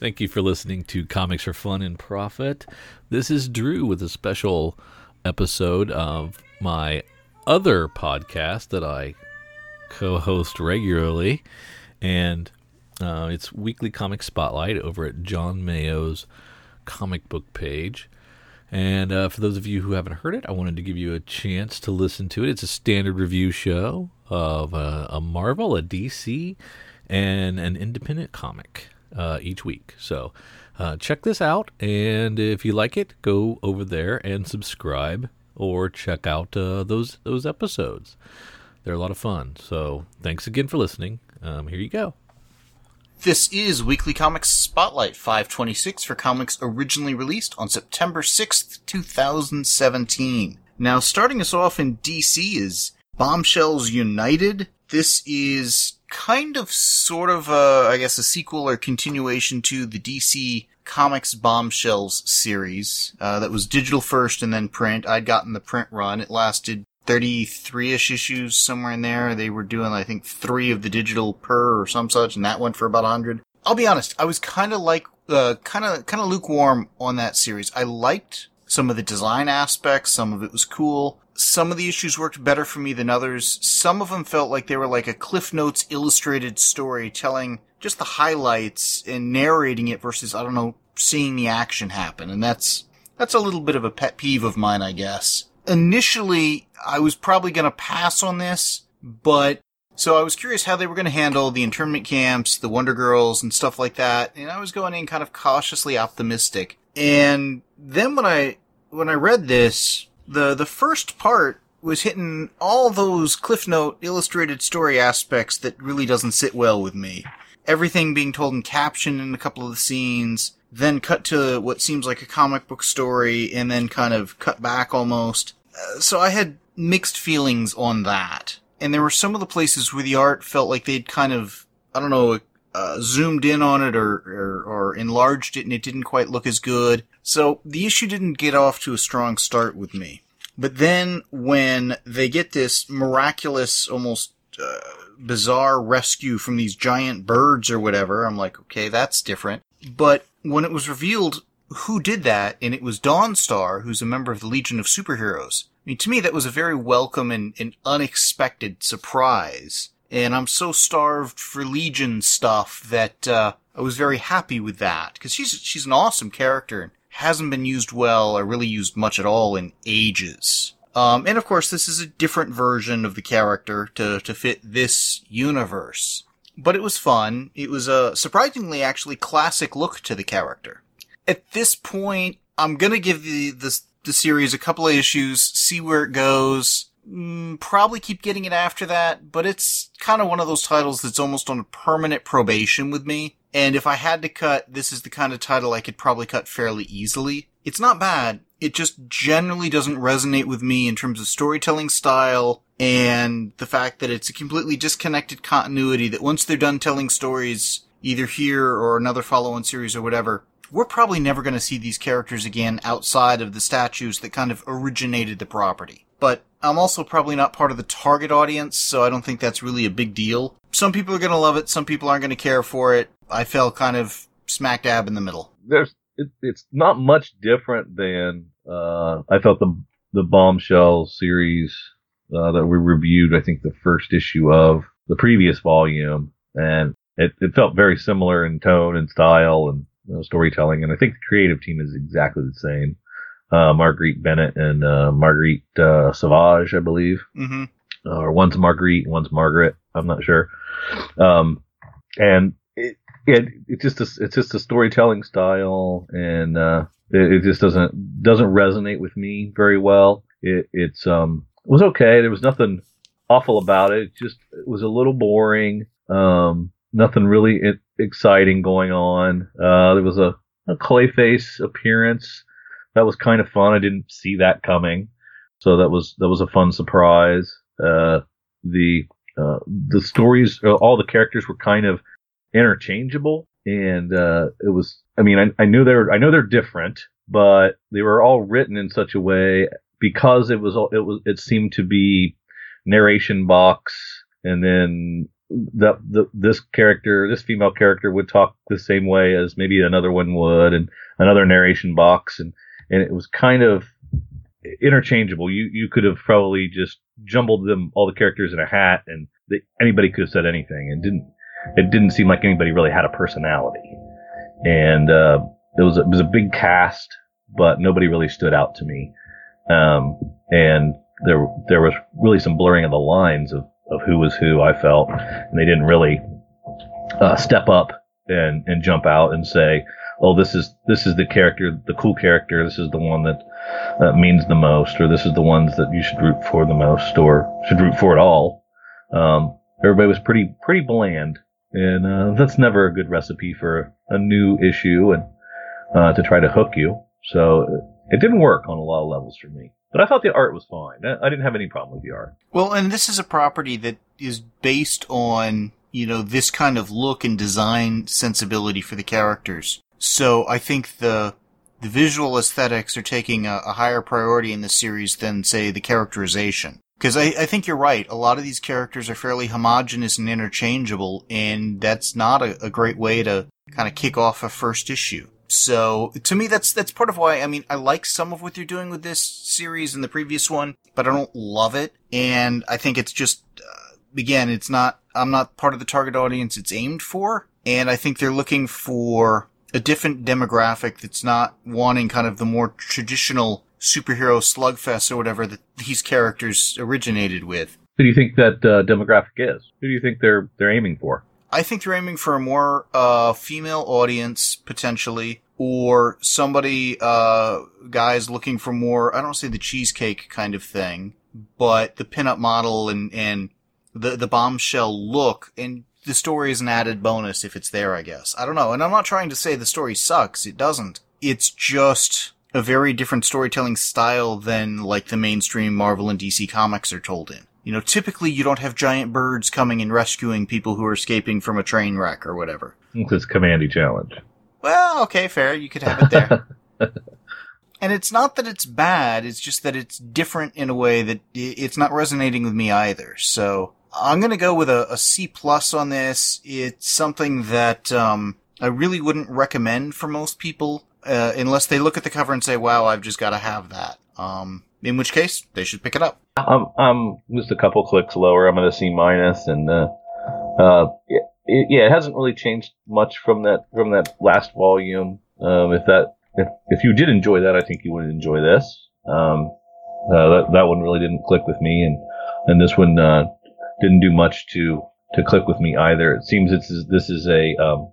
Thank you for listening to Comics for Fun and Profit. This is Drew with a special episode of my other podcast that I co host regularly. And uh, it's Weekly Comic Spotlight over at John Mayo's comic book page. And uh, for those of you who haven't heard it, I wanted to give you a chance to listen to it. It's a standard review show of uh, a Marvel, a DC, and an independent comic uh, each week. So uh, check this out, and if you like it, go over there and subscribe, or check out uh, those those episodes. They're a lot of fun. So thanks again for listening. Um, here you go. This is Weekly Comics Spotlight 526 for comics originally released on September 6th, 2017. Now, starting us off in DC is Bombshells United. This is kind of sort of a, I guess, a sequel or continuation to the DC Comics Bombshells series. Uh, that was digital first and then print. I'd gotten the print run. It lasted 33-ish issues somewhere in there. They were doing, I think, three of the digital per or some such, and that went for about 100. I'll be honest, I was kind of like, kind of, kind of lukewarm on that series. I liked some of the design aspects. Some of it was cool. Some of the issues worked better for me than others. Some of them felt like they were like a Cliff Notes illustrated story telling just the highlights and narrating it versus, I don't know, seeing the action happen. And that's, that's a little bit of a pet peeve of mine, I guess initially I was probably going to pass on this, but so I was curious how they were going to handle the internment camps, the Wonder Girls, and stuff like that. And I was going in kind of cautiously optimistic. And then when I when I read this, the the first part was hitting all those Cliff Note illustrated story aspects that really doesn't sit well with me. Everything being told in caption in a couple of the scenes, then cut to what seems like a comic book story, and then kind of cut back almost. Uh, so I had mixed feelings on that. And there were some of the places where the art felt like they'd kind of, I don't know, uh, zoomed in on it or, or, or enlarged it and it didn't quite look as good. So the issue didn't get off to a strong start with me. But then when they get this miraculous, almost uh, bizarre rescue from these giant birds or whatever, I'm like, okay, that's different. But when it was revealed who did that, and it was Dawnstar, who's a member of the Legion of Superheroes. I mean, to me, that was a very welcome and, and unexpected surprise. And I'm so starved for Legion stuff that uh, I was very happy with that because she's she's an awesome character and hasn't been used well or really used much at all in ages. Um, and of course, this is a different version of the character to to fit this universe. But it was fun. It was a surprisingly actually classic look to the character at this point, I'm gonna give the, the, the series a couple of issues, see where it goes. Mm, probably keep getting it after that, but it's kind of one of those titles that's almost on a permanent probation with me. And if I had to cut, this is the kind of title I could probably cut fairly easily. It's not bad. It just generally doesn't resonate with me in terms of storytelling style and the fact that it's a completely disconnected continuity that once they're done telling stories, either here or another follow-on series or whatever, we're probably never going to see these characters again outside of the statues that kind of originated the property. But I'm also probably not part of the target audience, so I don't think that's really a big deal. Some people are going to love it, some people aren't going to care for it. I fell kind of smack dab in the middle. There's it, it's not much different than uh, I felt the the bombshell series uh, that we reviewed. I think the first issue of the previous volume, and it, it felt very similar in tone and style and uh, storytelling, and I think the creative team is exactly the same. Uh, Marguerite Bennett and uh, Marguerite uh, Sauvage, I believe, mm-hmm. or one's Marguerite, one's Margaret. I'm not sure. Um, and it, it it's just a, it's just a storytelling style, and uh, it, it, just doesn't doesn't resonate with me very well. It, it's um it was okay. There was nothing awful about it. It just it was a little boring. Um, nothing really exciting going on. Uh, there was a, a Clayface appearance that was kind of fun. I didn't see that coming, so that was that was a fun surprise. Uh, the uh, the stories, uh, all the characters were kind of interchangeable, and uh, it was. I mean, I, I knew they're I know they're different, but they were all written in such a way because it was it was it seemed to be narration box and then the, the this character, this female character would talk the same way as maybe another one would, and another narration box, and and it was kind of interchangeable. You you could have probably just jumbled them all the characters in a hat, and they, anybody could have said anything, and didn't it didn't seem like anybody really had a personality, and uh, it was it was a big cast, but nobody really stood out to me, um, and there there was really some blurring of the lines of of who was who. I felt, and they didn't really uh, step up and and jump out and say, "Oh, this is this is the character, the cool character. This is the one that uh, means the most, or this is the ones that you should root for the most, or should root for at all." Um, everybody was pretty pretty bland, and uh, that's never a good recipe for a new issue and uh, to try to hook you. So it didn't work on a lot of levels for me. But I thought the art was fine. I didn't have any problem with the art. Well, and this is a property that is based on, you know, this kind of look and design sensibility for the characters. So I think the the visual aesthetics are taking a, a higher priority in this series than, say, the characterization. Because I, I think you're right. A lot of these characters are fairly homogenous and interchangeable, and that's not a, a great way to kind of kick off a first issue. So to me, that's that's part of why. I mean, I like some of what they're doing with this series and the previous one, but I don't love it. And I think it's just uh, again, it's not. I'm not part of the target audience it's aimed for, and I think they're looking for a different demographic that's not wanting kind of the more traditional superhero slugfest or whatever that these characters originated with. Who do you think that uh, demographic is? Who do you think they're they're aiming for? I think they're aiming for a more uh, female audience potentially, or somebody uh, guys looking for more. I don't say the cheesecake kind of thing, but the pinup model and and the the bombshell look and the story is an added bonus if it's there. I guess I don't know, and I'm not trying to say the story sucks. It doesn't. It's just a very different storytelling style than like the mainstream Marvel and DC comics are told in. You know, typically you don't have giant birds coming and rescuing people who are escaping from a train wreck or whatever. It's Kamandi Challenge. Well, okay, fair. You could have it there. and it's not that it's bad, it's just that it's different in a way that it's not resonating with me either. So I'm going to go with a, a C plus on this. It's something that um, I really wouldn't recommend for most people uh, unless they look at the cover and say, wow, I've just got to have that. Um, in which case they should pick it up. I'm I'm just a couple clicks lower. I'm at a C minus, and uh, uh, it, yeah, it hasn't really changed much from that from that last volume. Um, if that if if you did enjoy that, I think you would enjoy this. Um, uh, that that one really didn't click with me, and and this one uh, didn't do much to to click with me either. It seems it's this is a um,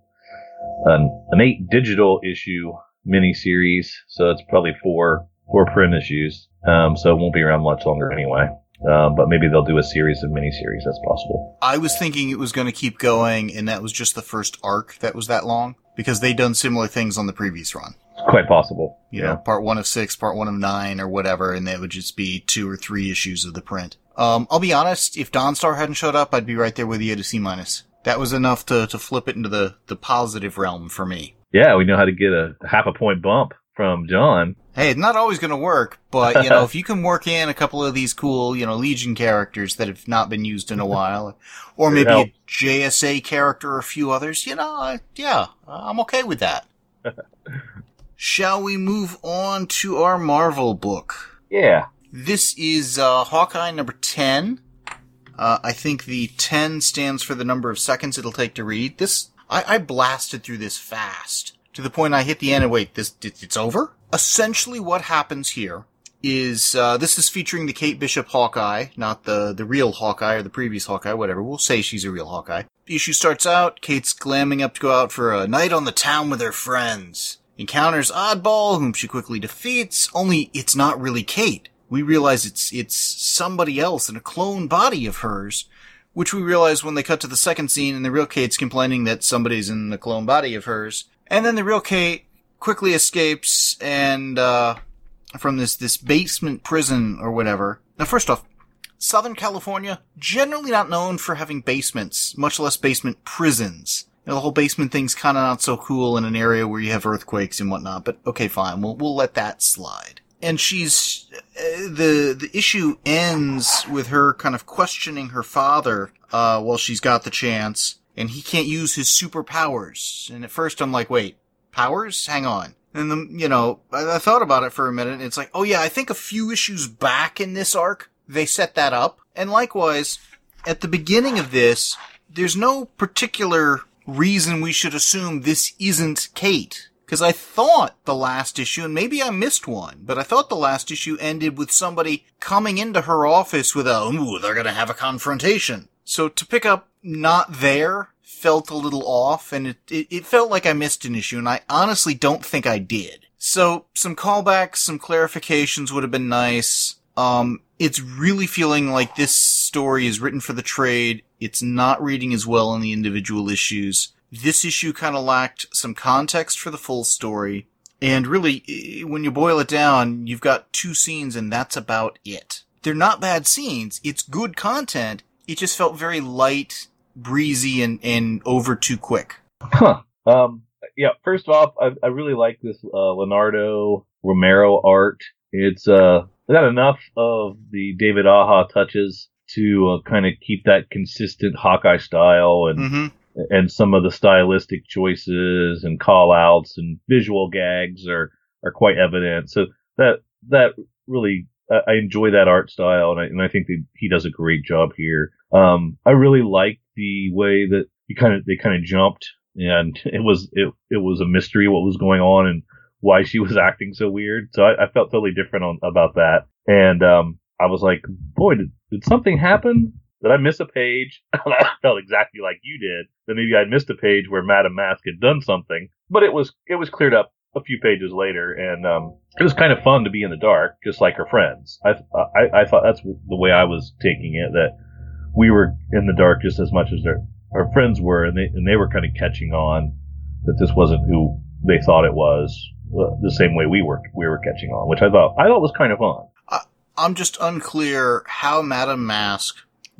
an, an eight digital issue mini series, so it's probably four four print issues. Um, so it won't be around much longer anyway. Um, but maybe they'll do a series of miniseries. That's possible. I was thinking it was going to keep going, and that was just the first arc that was that long because they'd done similar things on the previous run. It's quite possible. You yeah. know, part one of six, part one of nine, or whatever, and that would just be two or three issues of the print. Um, I'll be honest, if Dawnstar hadn't showed up, I'd be right there with you at a C minus. That was enough to, to flip it into the, the positive realm for me. Yeah, we know how to get a half a point bump from John. Hey, it's not always going to work, but you know, if you can work in a couple of these cool, you know, Legion characters that have not been used in a while, or maybe a JSA character or a few others, you know, yeah, I'm okay with that. Shall we move on to our Marvel book? Yeah. This is uh, Hawkeye number 10. Uh, I think the 10 stands for the number of seconds it'll take to read. This, I, I blasted through this fast to the point I hit the end and wait, this it's over. Essentially, what happens here is uh, this is featuring the Kate Bishop Hawkeye, not the the real Hawkeye or the previous Hawkeye, whatever. We'll say she's a real Hawkeye. The issue starts out. Kate's glamming up to go out for a night on the town with her friends. Encounters Oddball, whom she quickly defeats. Only it's not really Kate. We realize it's it's somebody else in a clone body of hers, which we realize when they cut to the second scene and the real Kate's complaining that somebody's in the clone body of hers. And then the real Kate quickly escapes and uh, from this this basement prison or whatever. Now, first off, Southern California generally not known for having basements, much less basement prisons. You know, the whole basement thing's kind of not so cool in an area where you have earthquakes and whatnot. But okay, fine, we'll we'll let that slide. and she's uh, the the issue ends with her kind of questioning her father uh, while she's got the chance, and he can't use his superpowers. And at first, I'm like, wait, powers? Hang on. And the you know, I, I thought about it for a minute. And it's like, oh yeah, I think a few issues back in this arc they set that up, and likewise at the beginning of this, there's no particular reason we should assume this isn't Kate. Because I thought the last issue, and maybe I missed one, but I thought the last issue ended with somebody coming into her office with a, ooh, they're gonna have a confrontation. So to pick up not there felt a little off, and it, it, it felt like I missed an issue, and I honestly don't think I did. So some callbacks, some clarifications would have been nice. Um, it's really feeling like this story is written for the trade. It's not reading as well in the individual issues. This issue kind of lacked some context for the full story. And really, when you boil it down, you've got two scenes and that's about it. They're not bad scenes. It's good content. It just felt very light, breezy, and, and over too quick. Huh. Um, yeah, first off, I, I really like this uh, Leonardo Romero art. It's uh, got enough of the David Aja touches to uh, kind of keep that consistent Hawkeye style and hmm and some of the stylistic choices and call outs and visual gags are are quite evident. So that that really I enjoy that art style and I, and I think that he does a great job here. Um, I really like the way that he kind of they kind of jumped and it was it it was a mystery what was going on and why she was acting so weird. So I, I felt totally different on about that. And um, I was like, boy, did, did something happen? Did I miss a page? I felt exactly like you did. That maybe I missed a page where Madame Mask had done something, but it was it was cleared up a few pages later, and um, it was kind of fun to be in the dark, just like her friends. I I, I thought that's the way I was taking it that we were in the dark just as much as their our friends were, and they and they were kind of catching on that this wasn't who they thought it was, uh, the same way we were we were catching on, which I thought I thought was kind of fun. I'm just unclear how Madame Mask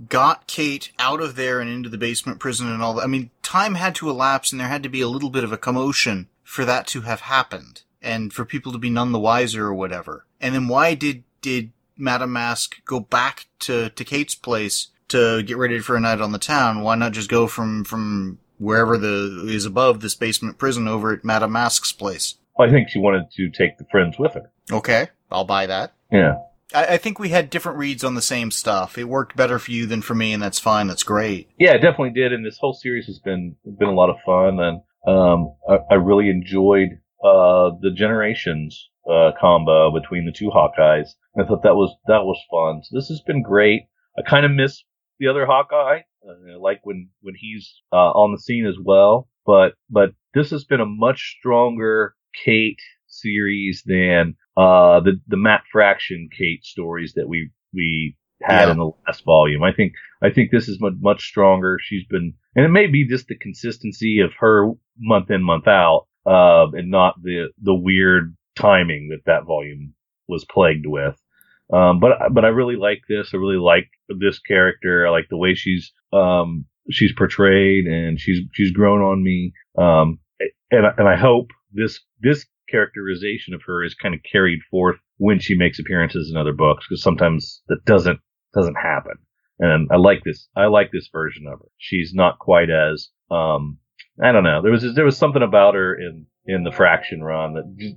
got Kate out of there and into the basement prison and all that. I mean, time had to elapse and there had to be a little bit of a commotion for that to have happened and for people to be none the wiser or whatever. And then why did, did Madame Mask go back to, to Kate's place to get ready for a night on the town? Why not just go from, from wherever the, is above this basement prison over at Madame Mask's place? I think she wanted to take the friends with her. Okay. I'll buy that. Yeah. I, I think we had different reads on the same stuff. It worked better for you than for me, and that's fine. That's great. Yeah, it definitely did. And this whole series has been been a lot of fun, and um, I, I really enjoyed uh, the generations uh, combo between the two Hawkeyes. I thought that was that was fun. So this has been great. I kind of miss the other Hawkeye, uh, like when when he's uh, on the scene as well. But but this has been a much stronger Kate series than uh, the the Matt Fraction Kate stories that we we had Yeah. in the last volume. I think I think this is much much stronger. She's been, and it may be just the consistency of her month in month out, uh, and not the the weird timing that that volume was plagued with. Um, but but I really like this. I really like this character. I like the way she's um she's portrayed, and she's she's grown on me. Um, and I- and I hope this this characterization of her is kind of carried forth when she makes appearances in other books because sometimes that doesn't doesn't happen. And I like this. I like this version of her. She's not quite as um I don't know. There was there was something about her in in the Fraction run that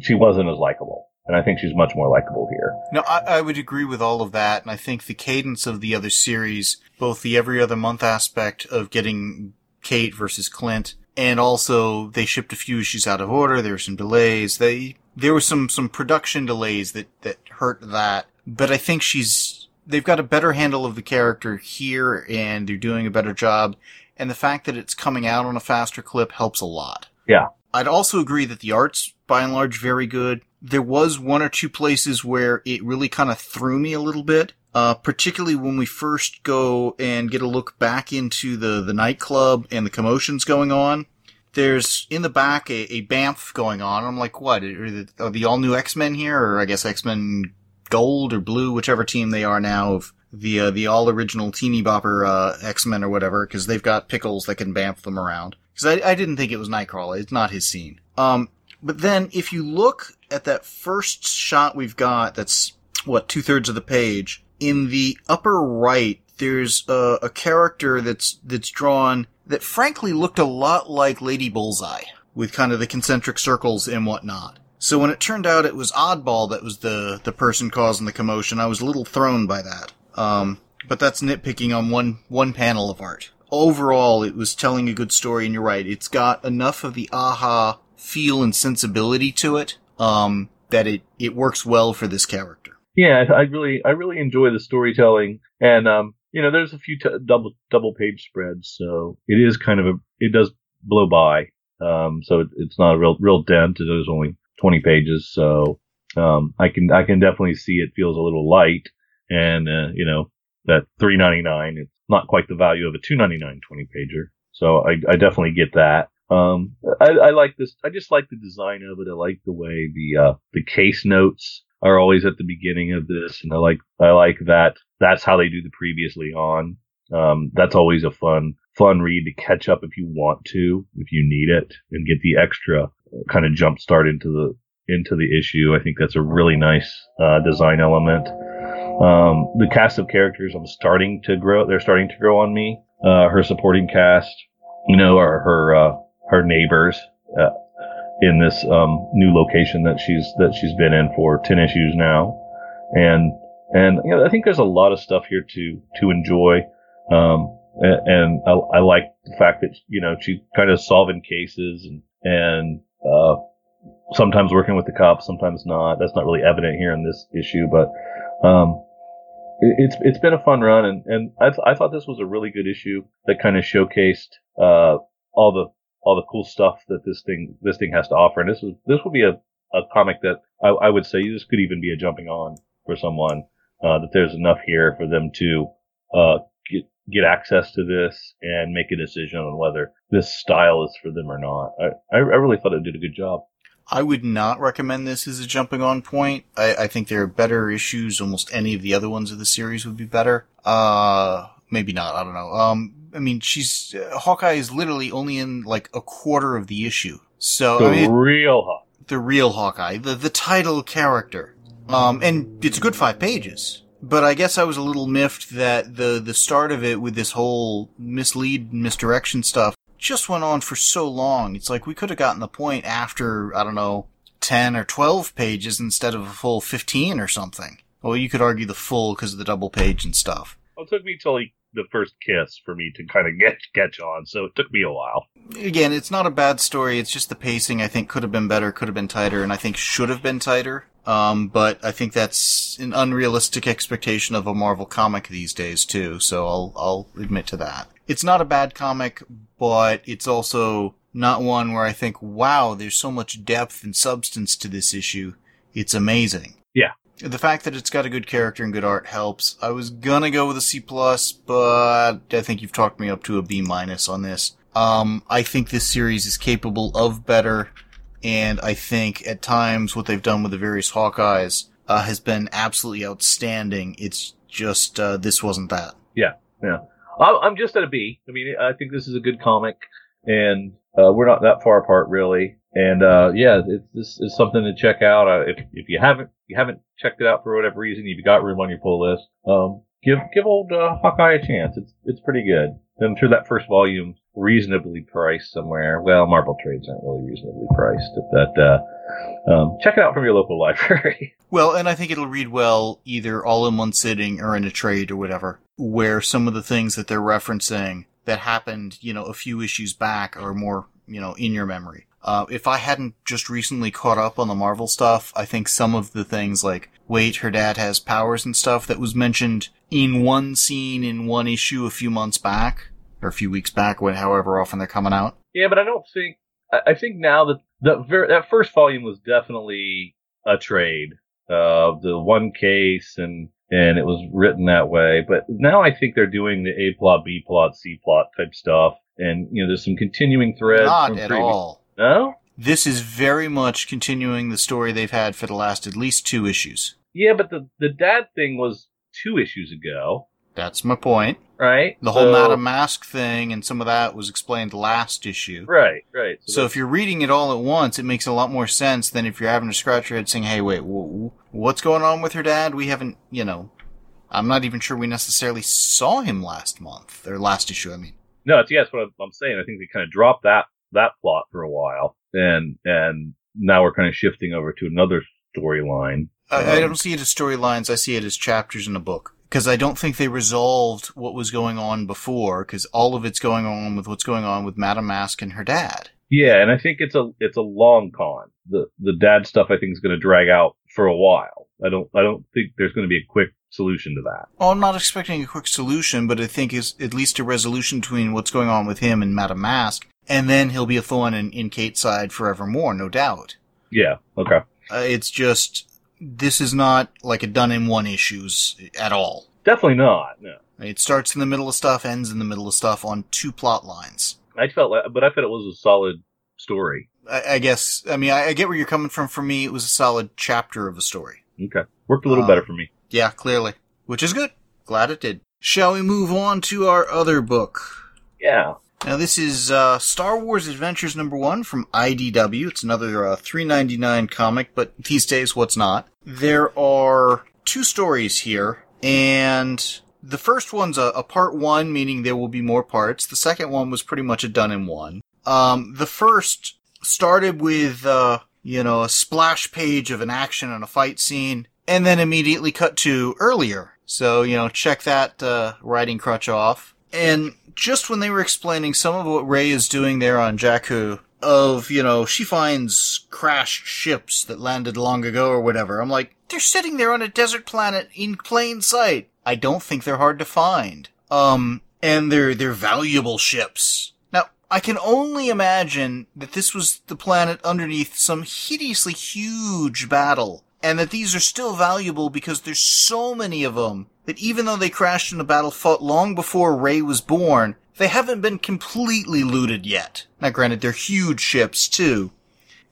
she wasn't as likable. And I think she's much more likable here. No, I, I would agree with all of that, and I think the cadence of the other series, both the every other month aspect of getting Kate versus Clint, and also they shipped a few issues out of order. There were some delays. They there were some some production delays that that hurt that. But I think she's they've got a better handle of the character here, and they're doing a better job. And the fact that it's coming out on a faster clip helps a lot. Yeah. I'd also agree that the art's by and large very good. There was one or two places where it really kind of threw me a little bit. Uh, particularly when we first go and get a look back into the, the nightclub and the commotions going on. There's in the back a, a BAMF going on. I'm like, what? Are the, are the all new X-Men here? Or I guess X-Men Gold or Blue, whichever team they are now of the, uh, the all original teeny bopper, uh, X-Men or whatever, cause they've got pickles that can BAMF them around. Cause I, I didn't think it was Nightcrawler. It's not his scene. Um, But then if you look at that first shot we've got, that's what, two thirds of the page, in the upper right, there's a character that's, that's drawn that frankly looked a lot like Lady Bullseye, with kind of the concentric circles and whatnot. So when it turned out it was Oddball that was the, the person causing the commotion, I was a little thrown by that. Um, but that's nitpicking on one, one panel of art. Overall, it was telling a good story, and you're right, it's got enough of the Aja feel and sensibility to it, um, that it, it works well for this character. Yeah, I really, I really enjoy the storytelling, and um, you know, there's a few t- double double page spreads, so it is kind of a, it does blow by. Um, so it, it's not a real real dent. Is only 20 pages, so um, I can I can definitely see it feels a little light, and uh, you know that 3.99 it's not quite the value of a 2.99 20 pager. So I, I definitely get that. Um, I, I like this. I just like the design of it. I like the way the uh, the case notes are always at the beginning of this, and I like I like that. That's how they do the previously on. Um, that's always a fun fun read to catch up if you want to, if you need it, and get the extra kind of jump start into the into the issue. I think that's a really nice uh, design element. Um, the cast of characters, I'm starting to grow. They're starting to grow on me. Uh, her supporting cast, you know, are her uh, her neighbors uh, in this um, new location that she's that she's been in for ten issues now, and and you know, I think there's a lot of stuff here to to enjoy. Um, and, I, I, like the fact that you know she's kind of solving cases and and uh, sometimes working with the cops, sometimes not. That's not really evident here in this issue, but um, it, it's it's been a fun run, and and I, th- I thought this was a really good issue that kind of showcased uh, all the all the cool stuff that this thing this thing has to offer. And this was this would be a, a comic that I, I would say this could even be a jumping on for someone. Uh, that there's enough here for them to uh, get access to this and make a decision on whether this style is for them or not. I, I really thought it did a good job. I would not recommend this as a jumping on point. I, I, think there are better issues. Almost any of the other ones of the series would be better. Uh, maybe not. I don't know. Um, I mean, she's uh, Hawkeye is literally only in like a quarter of the issue. So the I mean, real Hawkeye, the real Hawkeye, the the title character. Um, and it's a good five pages. But I guess I was a little miffed that the the start of it with this whole mislead misdirection stuff just went on for so long. It's like we could have gotten the point after I don't know ten or twelve pages instead of a full fifteen or something. Well, you could argue the full because of the double page and stuff. Well, it took me till like the first kiss for me to kind of get catch on, so it took me a while. Again, it's not a bad story. It's just the pacing. I think could have been better, could have been tighter, and I think should have been tighter. Um, but I think that's an unrealistic expectation of a Marvel comic these days too. So I'll I'll admit to that. It's not a bad comic, but it's also not one where I think, wow, there's so much depth and substance to this issue. It's amazing. Yeah, the fact that it's got a good character and good art helps. I was gonna go with a C plus, but I think you've talked me up to a B minus on this. Um, I think this series is capable of better, and I think at times what they've done with the various Hawkeyes uh, has been absolutely outstanding. It's just uh, this wasn't that. Yeah, yeah. I'm just at a B. I mean, I think this is a good comic, and uh, we're not that far apart really. And uh, yeah, it, this is something to check out. Uh, if if you haven't you haven't checked it out for whatever reason, you've got room on your pull list. Um, give give old uh, Hawkeye a chance. It's it's pretty good. I'm sure that first volume reasonably priced somewhere. Well, Marvel trades aren't really reasonably priced. But uh, um, check it out from your local library. Well, and I think it'll read well either all in one sitting or in a trade or whatever, where some of the things that they're referencing that happened, you know, a few issues back are more, you know, in your memory. Uh, if I hadn't just recently caught up on the Marvel stuff, I think some of the things like, wait, her dad has powers and stuff that was mentioned in one scene in one issue a few months back, or a few weeks back, when however often they're coming out. Yeah, but I don't think, I, think now that, the ver- that first volume was definitely a trade, uh, the one case and, and it was written that way. But now I think they're doing the A plot, B plot, C plot type stuff. And, you know, there's some continuing threads. Not at previous- all. no? This is very much continuing the story they've had for the last at least two issues. Yeah, but the the dad thing was two issues ago. That's my point. right? The whole So- Madame Mask thing and some of that was explained last issue. Right, right. So if you're reading it all at once, it makes a lot more sense than if you're having to scratch your head saying, "Hey, wait, wh- wh- what's going on with her dad? We haven't, you know, I'm not even sure we necessarily saw him last month or last issue. I mean, No, it's yes. What I'm, I'm saying, I think they kind of dropped that that plot for a while, and and now we're kind of shifting over to another storyline. I, I Um, don't see it as storylines. I see it as chapters in a book because I don't think they resolved what was going on before because all of it's going on with what's going on with Madame Mask and her dad. Yeah, and I think it's a it's a long con. The the dad stuff I think is going to drag out for a while. I don't I don't think there's going to be a quick solution to that. Well, I'm not expecting a quick solution, but I think is at least a resolution between what's going on with him and Madame Mask, and then he'll be a thorn in, in Kate's side forevermore, no doubt. Yeah. Okay. Uh, it's just this is not like a done in one issues at all. Definitely not. No. It starts in the middle of stuff, ends in the middle of stuff on two plot lines. I felt like, but I felt it was a solid story. I, I guess. I mean, I, I get where you're coming from. For me, it was a solid chapter of a story. Okay. Worked a little Uh, better for me. Yeah, clearly, which is good. Glad it did. Shall we move on to our other book? Yeah. Now this is uh, Star Wars Adventures number one from IDW. It's another uh, three ninety nine comic, but these days, what's not? There are two stories here, and the first one's a, a part one, meaning there will be more parts. The second one was pretty much a done in one. Um, the first started with uh, you know a splash page of an action and a fight scene, and then immediately cut to earlier. So you know, check that uh, writing crutch off. And just when they were explaining some of what Rey is doing there on Jakku, of, you know, she finds crashed ships that landed long ago or whatever, I'm like, they're sitting there on a desert planet in plain sight. I don't think they're hard to find. Um, and they're, they're valuable ships. Now, I can only imagine that this was the planet underneath some hideously huge battle, and that these are still valuable because there's so many of them that even though they crashed in a battle fought long before Rey was born, they haven't been completely looted yet. Now granted, they're huge ships too.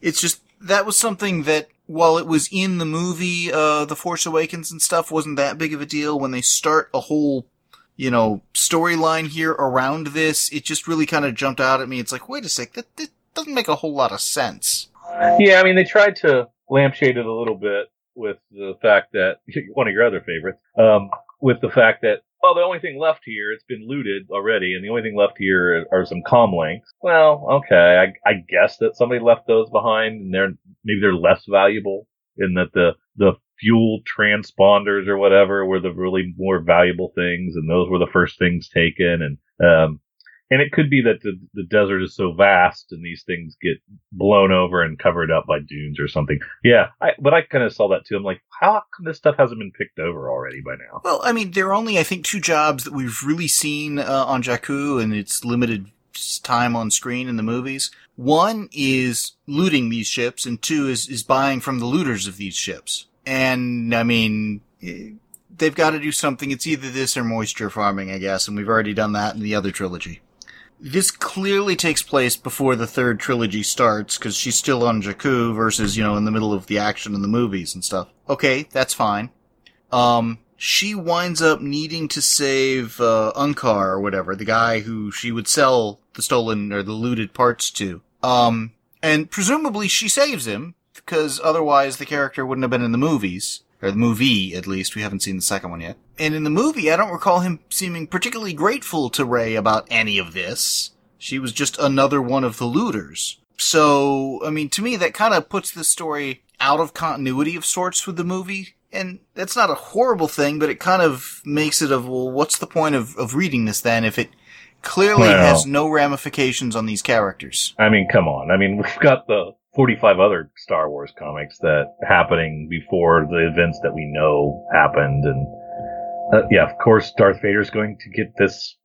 It's just, that was something that, while it was in the movie, uh, The Force Awakens and stuff, wasn't that big of a deal. When they start a whole, you know, storyline here around this, it just really kind of jumped out at me. It's like, wait a sec, that, that doesn't make a whole lot of sense. Yeah, I mean, they tried to lampshade it a little bit with the fact that one of your other favorites, um, with the fact that well, the only thing left here, it's been looted already, and the only thing left here are some comm links. Well, okay, I, I guess that somebody left those behind, and they're maybe they're less valuable in that the the fuel transponders or whatever were the really more valuable things, and those were the first things taken, and um, and it could be that the, the desert is so vast and these things get blown over and covered up by dunes or something. Yeah, I, but I kind of saw that too. I'm like, how come this stuff hasn't been picked over already by now? Well, I mean, there are only, I think, two jobs that we've really seen uh, on Jakku and its limited time on screen in the movies. One is looting these ships, and two is, is buying from the looters of these ships. And, I mean, eh, they've got to do something. It's either this or moisture farming, I guess, and we've already done that in the other trilogy. This clearly takes place before the third trilogy starts, because she's still on Jakku versus, you know, in the middle of the action in the movies and stuff. Okay, that's fine. Um, she winds up needing to save, uh, Unkar or whatever, the guy who she would sell the stolen or the looted parts to. Um, and presumably she saves him, because otherwise the character wouldn't have been in the movies. Or the movie, at least. We haven't seen the second one yet. And in the movie, I don't recall him seeming particularly grateful to Rey about any of this. She was just another one of the looters. So, I mean, to me, that kind of puts the story out of continuity of sorts with the movie. And that's not a horrible thing, but it kind of makes it of, well, what's the point of, of reading this then if it clearly Well- has no ramifications on these characters? I mean, come on. I mean, we've got the 45 other Star Wars comics that happening before the events that we know happened, and uh, yeah, of course, Darth Vader's going to get this.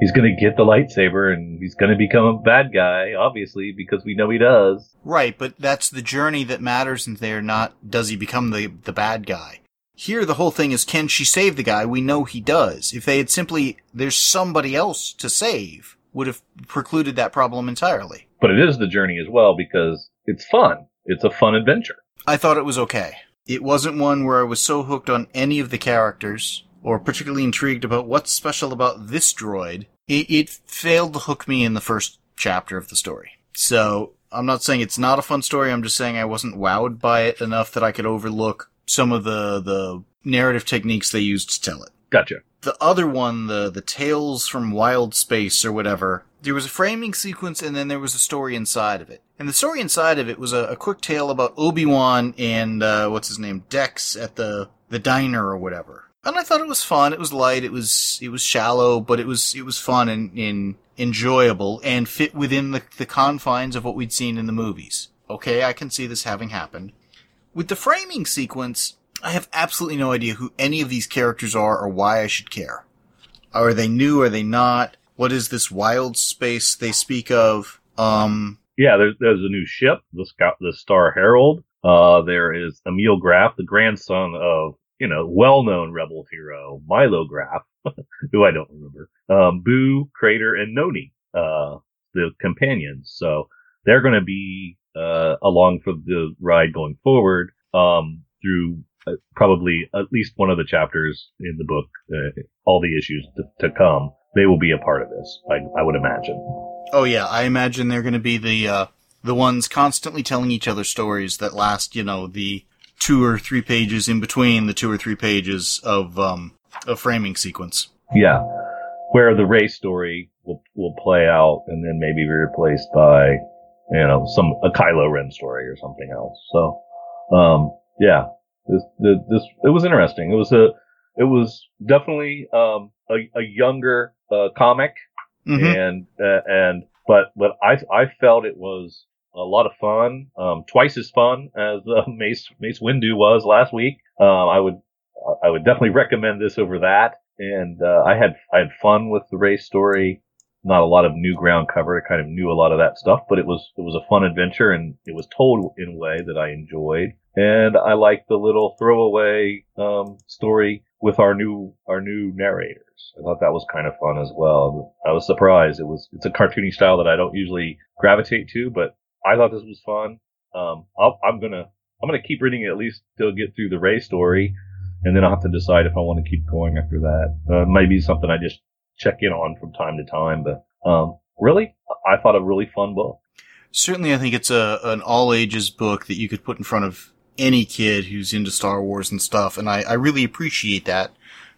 He's going to get the lightsaber, and he's going to become a bad guy, obviously, because we know he does. Right, but that's the journey that matters and they're not, does he become the, the bad guy? Here, the whole thing is, can she save the guy? We know he does. If they had simply, there's somebody else to save, would have precluded that problem entirely. But it is the journey as well because it's fun. It's a fun adventure. I thought it was okay. It wasn't one where I was so hooked on any of the characters, or particularly intrigued about what's special about this droid, it, it failed to hook me in the first chapter of the story. So I'm not saying it's not a fun story. I'm just saying I wasn't wowed by it enough that I could overlook some of the the narrative techniques they used to tell it. Gotcha. The other one, the the tales from wild space or whatever, there was a framing sequence and then there was a story inside of it. And the story inside of it was a, a quick tale about Obi Wan and uh, what's his name, Dex at the the diner or whatever. And I thought it was fun. It was light. It was it was shallow, but it was it was fun and, and enjoyable and fit within the, the confines of what we'd seen in the movies. Okay, I can see this having happened. With the framing sequence, I have absolutely no idea who any of these characters are or why I should care. Are they new? Are they not? What is this wild space they speak of? Um, Yeah, there's there's a new ship, the Scout, the Star Herald. Uh, there is Emil Graf, the grandson of you know well-known rebel hero Milo Graf, who I don't remember. Um, Boo, Crater, and Noni, uh, the companions. So they're going to be uh, along for the ride going forward um, through uh, probably at least one of the chapters in the book, uh, all the issues to, to come. They will be a part of this, I, I would imagine. oh yeah, I imagine they're going to be the uh, the ones constantly telling each other stories that last, you know, the two or three pages in between the two or three pages of um, a framing sequence. Yeah, where the Rey's story will will play out and then maybe be replaced by you know some a Kylo Ren story or something else. So, um, yeah, this this, this it was interesting. It was a it was definitely um a, a younger uh, comic hmm and uh, and but but I I felt it was a lot of fun, um, twice as fun as uh, Mace Mace Windu was last week. Um, I would I would definitely recommend this over that. And uh, I had I had fun with the Rey's story. Not a lot of new ground cover. I kind of knew a lot of that stuff, but it was it was a fun adventure, and it was told in a way that I enjoyed. And I liked the little throwaway um, story with our new our new narrators. I thought that was kind of fun as well. I was surprised. It was it's a cartoony style that I don't usually gravitate to, but I thought this was fun. Um, I'll, I'm gonna I'm gonna keep reading it at least till get through the Rey story, and then I'll have to decide if I want to keep going after that. Uh, maybe something I just check in on from time to time, but um, really, I thought a really fun book. Certainly, I think it's a an all ages book that you could put in front of any kid who's into Star Wars and stuff, and I, I really appreciate that.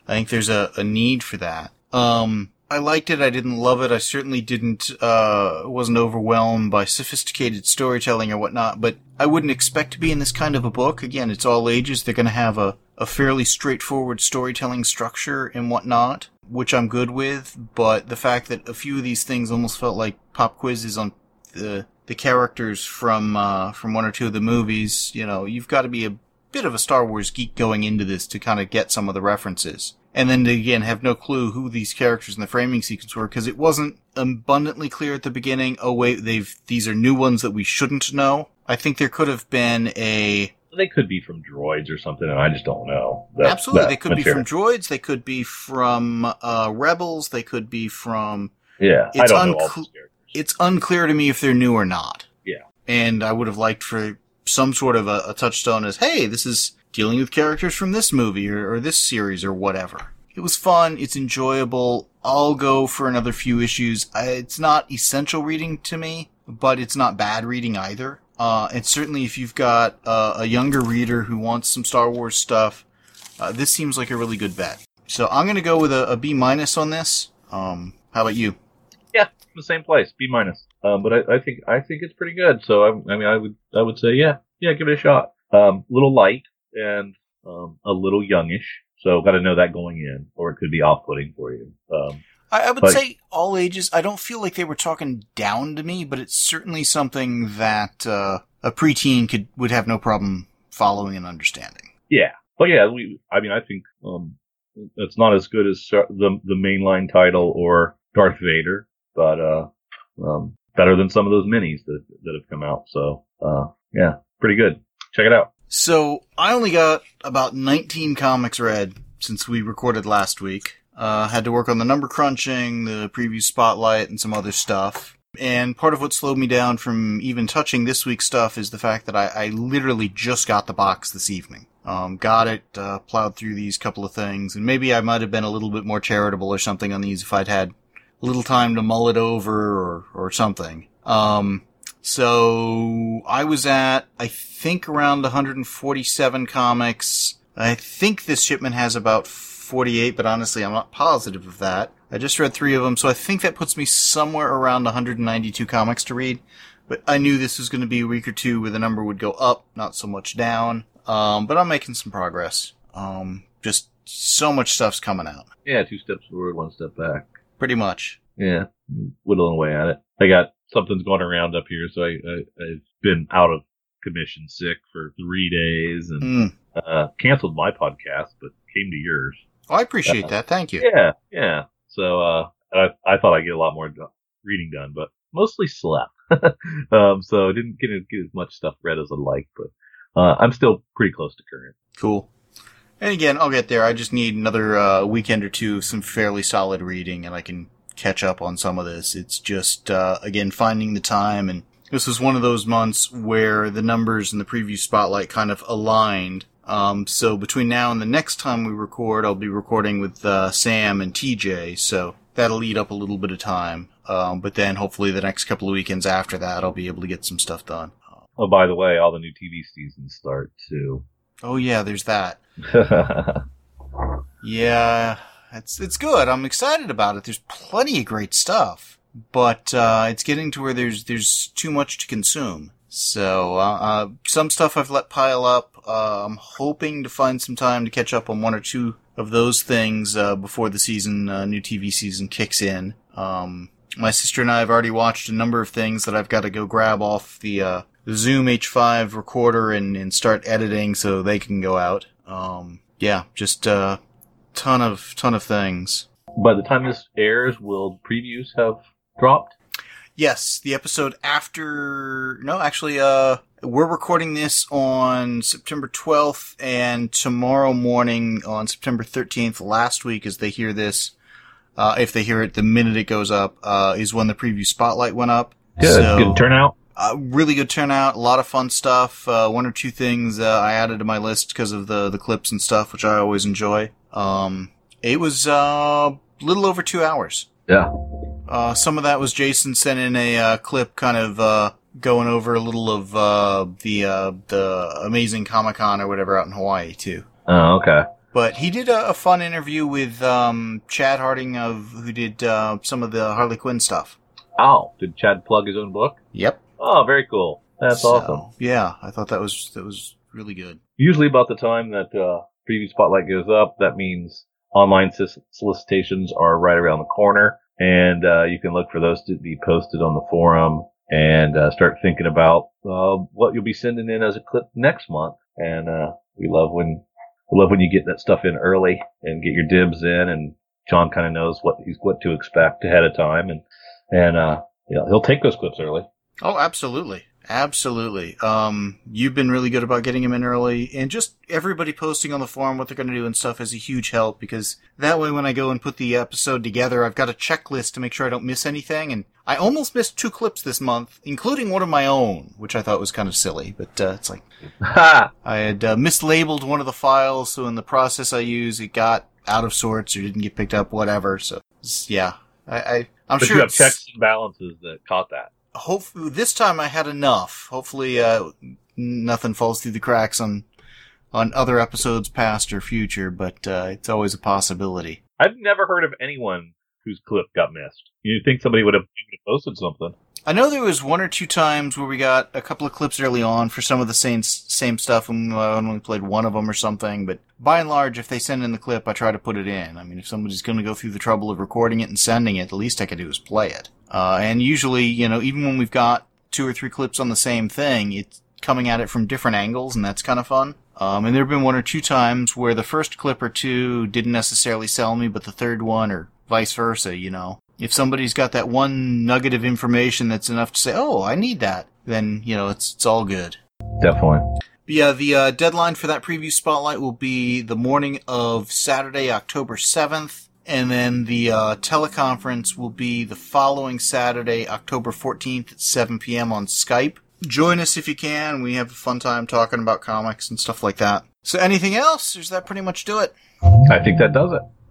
I think there's a, a need for that. Um, I liked it. I didn't love it. I certainly didn't, uh, wasn't overwhelmed by sophisticated storytelling or whatnot, but I wouldn't expect to be in this kind of a book. Again, it's all ages. They're going to have a, a fairly straightforward storytelling structure and whatnot, which I'm good with, but the fact that a few of these things almost felt like pop quizzes on the, the characters from, uh, from one or two of the movies, you know, you've got to be a bit of a Star Wars geek going into this to kind of get some of the references. And then to again have no clue who these characters in the framing sequence were because it wasn't abundantly clear at the beginning. Oh wait, they've these are new ones that we shouldn't know. I think there could have been a They could be from droids or something, and I just don't know. That- absolutely. that They could material. be from droids. They could be from uh, rebels. They could be from. Yeah, I It's don't know all uncl- these characters. It's unclear to me if they're new or not. Yeah. And I would have liked for some sort of a, a touchstone as, hey, this is dealing with characters from this movie or, or this series or whatever. It was fun. It's enjoyable. I'll go for another few issues. I, it's not essential reading to me, but it's not bad reading either. Uh, and certainly if you've got uh, a younger reader who wants some Star Wars stuff, uh, this seems like a really good bet. So I'm gonna go with a, a B minus on this. Um, how about you? Yeah, the same place, B minus. Um, but I, I think I think it's pretty good. So I, I mean, I would I would say yeah, yeah, give it a shot. Um, little light and um, a little youngish. So got to know that going in, or it could be off-putting for you. Um, I, I would But- say all ages. I don't feel like they were talking down to me, but it's certainly something that uh, a preteen could would have no problem following and understanding. yeah, but yeah, we. I mean, I think um, it's not as good as the the mainline title or Darth Vader, but uh, um, better than some of those minis that that have come out. So uh, yeah, pretty good. Check it out. So I only got about 19 comics read since we recorded last week. Uh, had to work on the number crunching, the preview spotlight, and some other stuff. And part of what slowed me down from even touching this week's stuff is the fact that I, I literally just got the box this evening. Um, got it, uh, plowed through these couple of things, and maybe I might have been a little bit more charitable or something on these if I'd had little time to mull it over or, or something. Um, so I was at, I think around 147 comics. I think this shipment has about 48, but honestly, I'm not positive of that. I just read three of them, so I think that puts me somewhere around 192 comics to read. But I knew this was going to be a week or two where the number would go up, not so much down. Um, but I'm making some progress. Um, just so much stuff's coming out. Yeah, two steps forward, one step back. Pretty much. Yeah, whittling away at it. I got something's going around up here, so I, I I've been out of commission sick for three days and Mm. uh, canceled my podcast, but came to yours. Oh, I appreciate that. Thank you. Yeah, yeah. So uh, I I thought I'd get a lot more reading done, but mostly slept. um, so I didn't get, get as much stuff read as I'd like, but uh, I'm still pretty close to current. Cool. And again, I'll get there. I just need another uh, weekend or two of some fairly solid reading, and I can catch up on some of this. It's just uh, again finding the time, and this was one of those months where the numbers in the preview spotlight kind of aligned. Um, so between now and the next time we record, I'll be recording with uh, Sam and TJ. So that'll eat up a little bit of time. Um, but then hopefully the next couple of weekends after that, I'll be able to get some stuff done. Oh, by the way, all the new TV seasons start too. Oh yeah, there's that. Yeah, it's it's good. I'm excited about it. There's plenty of great stuff, but uh, it's getting to where there's there's too much to consume. So uh, uh, some stuff I've let pile up. Uh, I'm hoping to find some time to catch up on one or two of those things uh, before the season, uh, new TV season kicks in. Um, my sister and I have already watched a number of things that I've got to go grab off the uh, Zoom H5 recorder and, and start editing so they can go out. Um, yeah, just a ton of ton of things. By the time this airs, will previews have dropped? Yes, the episode after no, actually uh we're recording this on September 12th and tomorrow morning on September 13th last week as they hear this uh if they hear it the minute it goes up uh is when the preview spotlight went up. Good. So, Good turnout. Uh, really good turnout, a lot of fun stuff. Uh, one or two things uh, I added to my list because of the the clips and stuff, which I always enjoy. Um, it was uh, a little over two hours. Yeah. Uh, some of that was Jason sending a uh, clip, kind of uh, going over a little of uh, the uh, the amazing Comic Con or whatever out in Hawaii too. Oh, okay. But he did a, a fun interview with um, Chad Hardin of who did uh, some of the Harley Quinn stuff. Oh, did Chad plug his own book? Yep, Oh, very cool. That's So, awesome. Yeah, I thought that was that was really good. Usually, about the time that uh, preview spotlight goes up, that means online sis- solicitations are right around the corner, and uh, you can look for those to be posted on the forum and uh, start thinking about uh, what you'll be sending in as a clip next month. And uh, we love when we love when you get that stuff in early and get your dibs in, and John kind of knows what he's what to expect ahead of time, and and uh, yeah, he'll take those clips early. Oh, absolutely. Absolutely. Um, you've been really good about getting them in early, and just everybody posting on the forum what they're going to do and stuff is a huge help because that way, when I go and put the episode together, I've got a checklist to make sure I don't miss anything. And I almost missed two clips this month, including one of my own, which I thought was kind of silly. But uh, it's like I had uh, mislabeled one of the files, so in the process I use, it got out of sorts or didn't get picked up, whatever. So yeah, I, I I'm But sure you have checks and balances that caught that. hopefully this time I had enough. Hopefully, uh, nothing falls through the cracks on on other episodes, past or future. But uh, it's always a possibility. I've never heard of anyone whose clip got missed. You'd think somebody would have posted something. I know there was one or two times where we got a couple of clips early on for some of the same same stuff, and I only played one of them or something. But by and large, if they send in the clip, I try to put it in. I mean, if somebody's going to go through the trouble of recording it and sending it, the least I can do is play it. Uh, and usually, you know, even when we've got two or three clips on the same thing, it's coming at it from different angles, and that's kind of fun. Um, and there have been one or two times where the first clip or two didn't necessarily sell me, but the third one, or vice versa, you know. If somebody's got that one nugget of information that's enough to say, "Oh, I need that," then you know it's it's all good. Definitely. But yeah, the uh, deadline for that preview spotlight will be the morning of Saturday, October seventh, and then the uh, teleconference will be the following Saturday, October fourteenth at seven p.m. on Skype. join us if you can. We have a fun time talking about comics and stuff like that. So anything else? Or does that pretty much do it? I think that does it.